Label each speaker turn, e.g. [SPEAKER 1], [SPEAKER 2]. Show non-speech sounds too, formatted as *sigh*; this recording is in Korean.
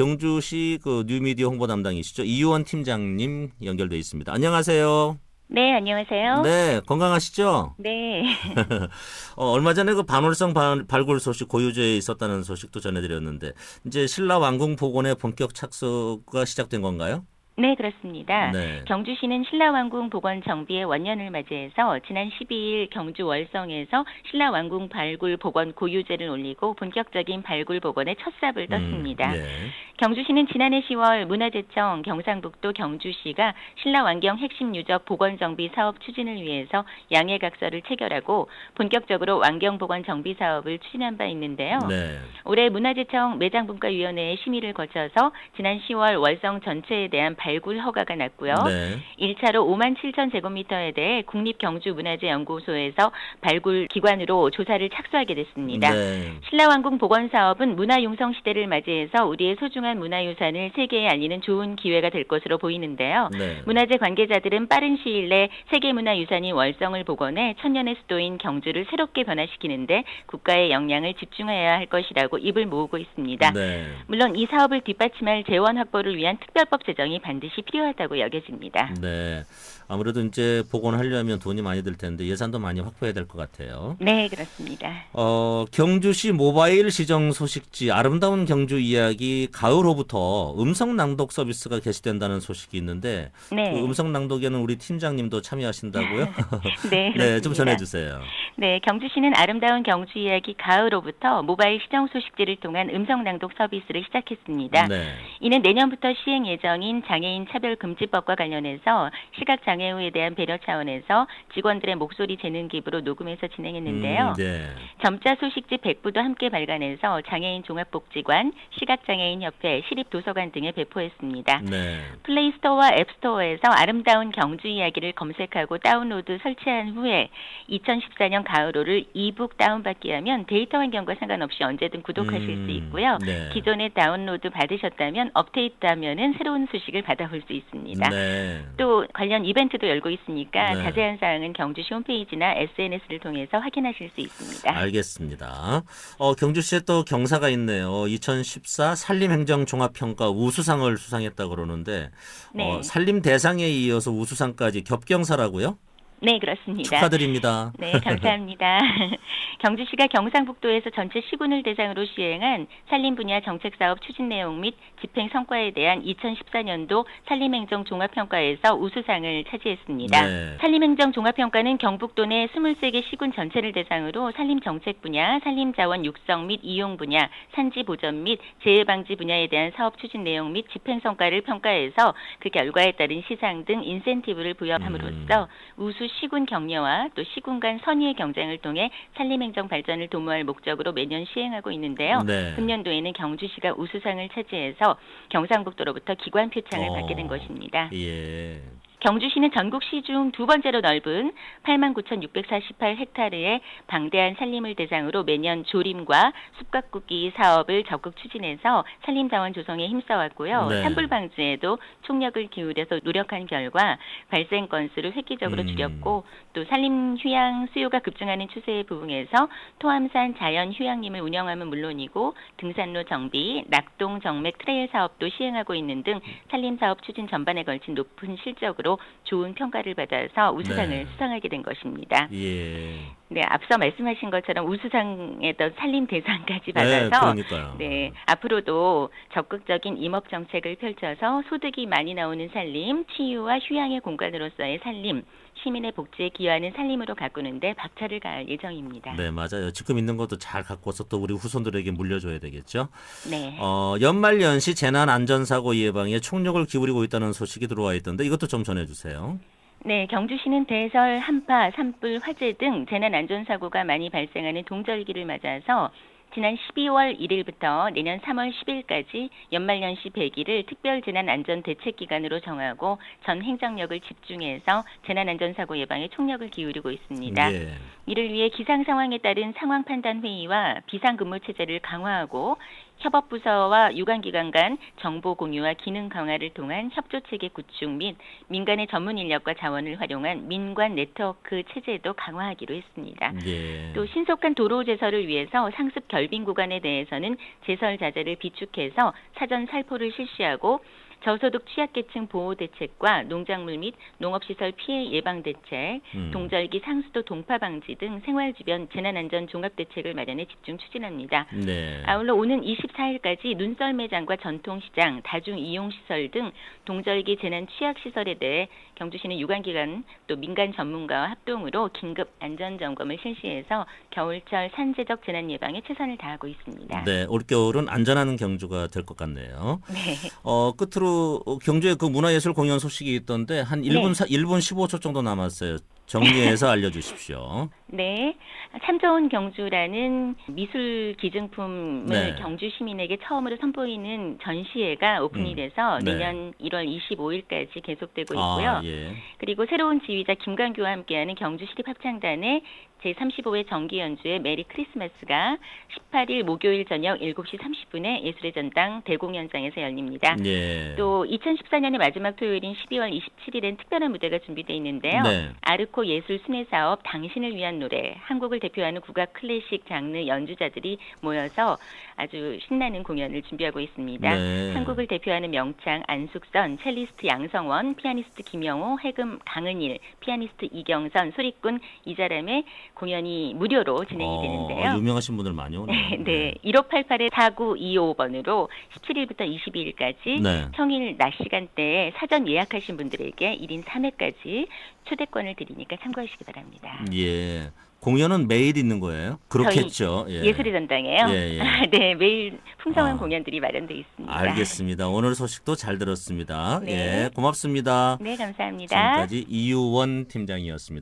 [SPEAKER 1] 경주시 그 뉴미디어 홍보 담당이시죠. 이유원 팀장님 연결돼 있습니다. 안녕하세요.
[SPEAKER 2] 네, 안녕하세요.
[SPEAKER 1] 네, 건강하시죠?
[SPEAKER 2] 네. *laughs*
[SPEAKER 1] 어, 얼마 전에 그 반월성 발, 발굴 소식 고유제에 있었다는 소식도 전해드렸는데 이제 신라 왕궁 복원의 본격 착수가 시작된 건가요?
[SPEAKER 2] 네, 그렇습니다.
[SPEAKER 1] 네.
[SPEAKER 2] 경주시는 신라왕궁 복원 정비의 원년을 맞이해서 지난 12일 경주 월성에서 신라왕궁 발굴 복원 고유제를 올리고 본격적인 발굴 복원의 첫 삽을 떴습니다.
[SPEAKER 1] 음, 네.
[SPEAKER 2] 경주시는 지난해 10월 문화재청 경상북도 경주시가 신라 완경 핵심 유적 복원 정비 사업 추진을 위해서 양해각서를 체결하고 본격적으로 완경 복원 정비 사업을 추진한 바 있는데요.
[SPEAKER 1] 네.
[SPEAKER 2] 올해 문화재청 매장분과위원회의 심의를 거쳐서 지난 10월 월성 전체에 대한 발굴 허가가 났고요.
[SPEAKER 1] 네.
[SPEAKER 2] 1차로 5만 7천 제곱미터에 대해 국립경주문화재연구소에서 발굴 기관으로 조사를 착수하게 됐습니다.
[SPEAKER 1] 네.
[SPEAKER 2] 신라왕궁 복원 사업은 문화융성 시대를 맞이해서 우리의 소중한 문화유산을 세계에 알리는 좋은 기회가 될 것으로 보이는데요.
[SPEAKER 1] 네.
[SPEAKER 2] 문화재 관계자들은 빠른 시일 내 세계문화유산인 월성을 복원해 천년의 수도인 경주를 새롭게 변화시키는데 국가의 역량을 집중해야 할 것이라고 입을 모으고 있습니다.
[SPEAKER 1] 네.
[SPEAKER 2] 물론 이 사업을 뒷받침할 재원 확보를 위한 특별법 제정이 반드시 필요하다고 여겨집니다.
[SPEAKER 1] 네. 아무래도 이제 복원하려면 돈이 많이 들 텐데 예산도 많이 확보해야 될 것 같아요.
[SPEAKER 2] 네, 그렇습니다.
[SPEAKER 1] 어, 경주시 모바일 시정 소식지 아름다운 경주 이야기 가을 호부터 음성 낭독 서비스가 개시된다는 소식이 있는데
[SPEAKER 2] 네.
[SPEAKER 1] 그 음성 낭독에는 우리 팀장님도 참여하신다고요? *laughs*
[SPEAKER 2] 네, *laughs*
[SPEAKER 1] 네, 좀
[SPEAKER 2] 그렇습니다.
[SPEAKER 1] 전해 주세요.
[SPEAKER 2] 네, 경주시는 아름다운 경주 이야기 가을로부터 모바일 시정 소식지를 통한 음성 낭독 서비스를 시작했습니다.
[SPEAKER 1] 네.
[SPEAKER 2] 이는 내년부터 시행 예정인 장애인 차별 금지법과 관련해서 시각 장애우에 대한 배려 차원에서 직원들의 목소리 재능 기부로 녹음해서 진행했는데요.
[SPEAKER 1] 음, 네.
[SPEAKER 2] 점자 소식지 100부도 함께 발간해서 장애인 종합복지관, 시각장애인 협회, 시립도서관 등에 배포했습니다.
[SPEAKER 1] 네.
[SPEAKER 2] 플레이스토어와 앱스토어에서 아름다운 경주 이야기를 검색하고 다운로드 설치한 후에 2014년 가을호를 이북 다운받기 하면 데이터 환경과 상관없이 언제든 구독하실
[SPEAKER 1] 음,
[SPEAKER 2] 수 있고요.
[SPEAKER 1] 네.
[SPEAKER 2] 기존에 다운로드 받으셨다면 업데이트하면은 새로운 소식을 받아볼 수 있습니다.
[SPEAKER 1] 네.
[SPEAKER 2] 또 관련 이벤트도 열고 있으니까
[SPEAKER 1] 네.
[SPEAKER 2] 자세한 사항은 경주시 홈페이지나 SNS를 통해서 확인하실 수 있습니다.
[SPEAKER 1] 알겠습니다. 어, 경주시에 또 경사가 있네요. 2014 산림행정 종합평가 우수상을 수상했다고 그러는데
[SPEAKER 2] 네.
[SPEAKER 1] 어, 산림 대상에 이어서 우수상까지 겹경사라고요?
[SPEAKER 2] 네, 그렇습니다.
[SPEAKER 1] 축하드립니다.
[SPEAKER 2] 네, 감사합니다. *laughs* 경주시가 경상북도에서 전체 시군을 대상으로 시행한 산림 분야 정책 사업 추진 내용 및 집행 성과에 대한 2014년도 산림행정 종합평가에서 우수상을 차지했습니다.
[SPEAKER 1] 네.
[SPEAKER 2] 산림행정 종합평가는 경북도 내 23개 시군 전체를 대상으로 산림 정책 분야, 산림 자원 육성 및 이용 분야, 산지 보전 및 재해 방지 분야에 대한 사업 추진 내용 및 집행 성과를 평가해서 그 결과에 따른 시상 등 인센티브를 부여함으로써 우수 시군 격려와 또 시군 간 선의의 경쟁을 통해 산림행정 발전을 도모할 목적으로 매년 시행하고 있는데요.
[SPEAKER 1] 네.
[SPEAKER 2] 금년도에는 경주시가 우수상을 차지해서 경상북도로부터 기관 표창을
[SPEAKER 1] 어.
[SPEAKER 2] 받게 된 것입니다.
[SPEAKER 1] 예.
[SPEAKER 2] 경주시는 전국시 중 두 번째로 넓은 89,648헥타르의 방대한 산림을 대상으로 매년 조림과 숲가꾸기 사업을 적극 추진해서 산림 자원 조성에 힘써왔고요.
[SPEAKER 1] 네.
[SPEAKER 2] 산불 방지에도 총력을 기울여서 노력한 결과 발생 건수를 획기적으로
[SPEAKER 1] 음.
[SPEAKER 2] 줄였고 또 산림 휴양 수요가 급증하는 추세에 부응해서 토함산 자연 휴양림을 운영함은 물론이고 등산로 정비, 낙동 정맥 trail 사업도 시행하고 있는 등 산림 사업 추진 전반에 걸친 높은 실적으로 좋은 평가를 받아서 우수상을
[SPEAKER 1] 네.
[SPEAKER 2] 수상하게 된 것입니다.
[SPEAKER 1] 예.
[SPEAKER 2] 네, 앞서 말씀하신 것처럼 우수상에도 산림 대상까지
[SPEAKER 1] 네,
[SPEAKER 2] 받아서
[SPEAKER 1] 그러니까요.
[SPEAKER 2] 네, 앞으로도 적극적인 임업 정책을 펼쳐서 소득이 많이 나오는 산림, 치유와 휴양의 공간으로서의 산림, 시민의 복지에 기여하는 산림으로 가꾸는데 박차를 가할 예정입니다.
[SPEAKER 1] 네, 맞아요. 지금 있는 것도 잘 갖고서 또 우리 후손들에게 물려줘야 되겠죠.
[SPEAKER 2] 네.
[SPEAKER 1] 어, 연말 연시 재난 안전 사고 예방에 총력을 기울이고 있다는 소식이 들어와 있던데 이것도 좀 전해 주세요.
[SPEAKER 2] 네, 경주시는 대설, 한파, 산불, 화재 등 재난 안전 사고가 많이 발생하는 동절기를 맞아서 지난 12월 1일부터 내년 3월 10일까지 연말연시 100일을 특별 재난 안전 대책 기간으로 정하고 전 행정력을 집중해서 재난 안전 사고 예방에 총력을 기울이고 있습니다.
[SPEAKER 1] 예.
[SPEAKER 2] 이를 위해 기상 상황에 따른 상황 판단 회의와 비상 근무 체제를 강화하고 협업부서와 유관기관 간 정보 공유와 기능 강화를 통한 협조체계 구축 및 민간의 전문 인력과 자원을 활용한 민관 네트워크 체제도 강화하기로 했습니다.
[SPEAKER 1] 예.
[SPEAKER 2] 또 신속한 도로 제설을 위해서 상습 결빙 구간에 대해서는 제설 자재를 비축해서 사전 살포를 실시하고 저소득 취약계층 보호 대책과 농작물 및 농업시설 피해 예방 대책,
[SPEAKER 1] 음.
[SPEAKER 2] 동절기 상수도 동파 방지 등 생활 주변 재난 안전 종합 대책을 마련해 집중 추진합니다.
[SPEAKER 1] 네.
[SPEAKER 2] 아울러 오는 24일까지 눈썰 매장과 전통시장, 다중 이용 시설 등 동절기 재난 취약 시설에 대해 경주시는 유관기관 또 민간 전문가와 합동으로 긴급 안전 점검을 실시해서 겨울철 산재적 재난 예방에 최선을 다하고 있습니다.
[SPEAKER 1] 네, 올겨울은 안전한 경주가 될 것 같네요.
[SPEAKER 2] 네.
[SPEAKER 1] 어, 끝으로 어, 경주에 그 문화예술 공연 소식이 있던데 한 1분
[SPEAKER 2] 네.
[SPEAKER 1] 사, 1분 15초 정도 남았어요. 정리해서 알려 주십시오. *laughs*
[SPEAKER 2] 네. 참 좋은 경주라는 미술 기증품을
[SPEAKER 1] 네.
[SPEAKER 2] 경주 시민에게 처음으로 선보이는 전시회가 오픈이
[SPEAKER 1] 음.
[SPEAKER 2] 돼서
[SPEAKER 1] 네.
[SPEAKER 2] 내년 1월 25일까지 계속되고
[SPEAKER 1] 아,
[SPEAKER 2] 있고요.
[SPEAKER 1] 예.
[SPEAKER 2] 그리고 새로운 지휘자 김광규와 함께하는 경주 시립 합창단의 제35회 정기 연주회 메리 크리스마스가 18일 목요일 저녁 7시 30분에 예술의 전당 대공연장에서 열립니다.
[SPEAKER 1] 예.
[SPEAKER 2] 또 2014년의 마지막 토요일인 12월 27일엔 특별한 무대가 준비되어 있는데요.
[SPEAKER 1] 네.
[SPEAKER 2] 아르코 예술 순회 사업 당신을 위한 노래 한국을 대표하는 국악 클래식 장르 연주자들이 모여서 아주 신나는 공연을 준비하고 있습니다.
[SPEAKER 1] 네.
[SPEAKER 2] 한국을 대표하는 명창 안숙선, 첼리스트 양성원, 피아니스트 김영호, 해금 강은일, 피아니스트 이경선, 소리꾼 이자람의 공연이 무료로 진행이 되는데요.
[SPEAKER 1] 어, 유명하신 분들 많이 오네요.
[SPEAKER 2] 네, 1588의 4925번으로 17일부터 22일까지
[SPEAKER 1] 네.
[SPEAKER 2] 평일 낮 시간대에 사전 예약하신 분들에게 1인 3회까지 초대권을 드리니까 참고하시기 바랍니다.
[SPEAKER 1] 예. 공연은 매일 있는 거예요? 그렇겠죠. 예.
[SPEAKER 2] 예술의 전당이에요.
[SPEAKER 1] 예, 예. *laughs*
[SPEAKER 2] 네, 매일 풍성한
[SPEAKER 1] 아.
[SPEAKER 2] 공연들이 마련되어 있습니다.
[SPEAKER 1] 알겠습니다. 오늘 소식도 잘 들었습니다.
[SPEAKER 2] 네.
[SPEAKER 1] 예. 고맙습니다.
[SPEAKER 2] 네, 감사합니다.
[SPEAKER 1] 지금까지 이유원 팀장이었습니다.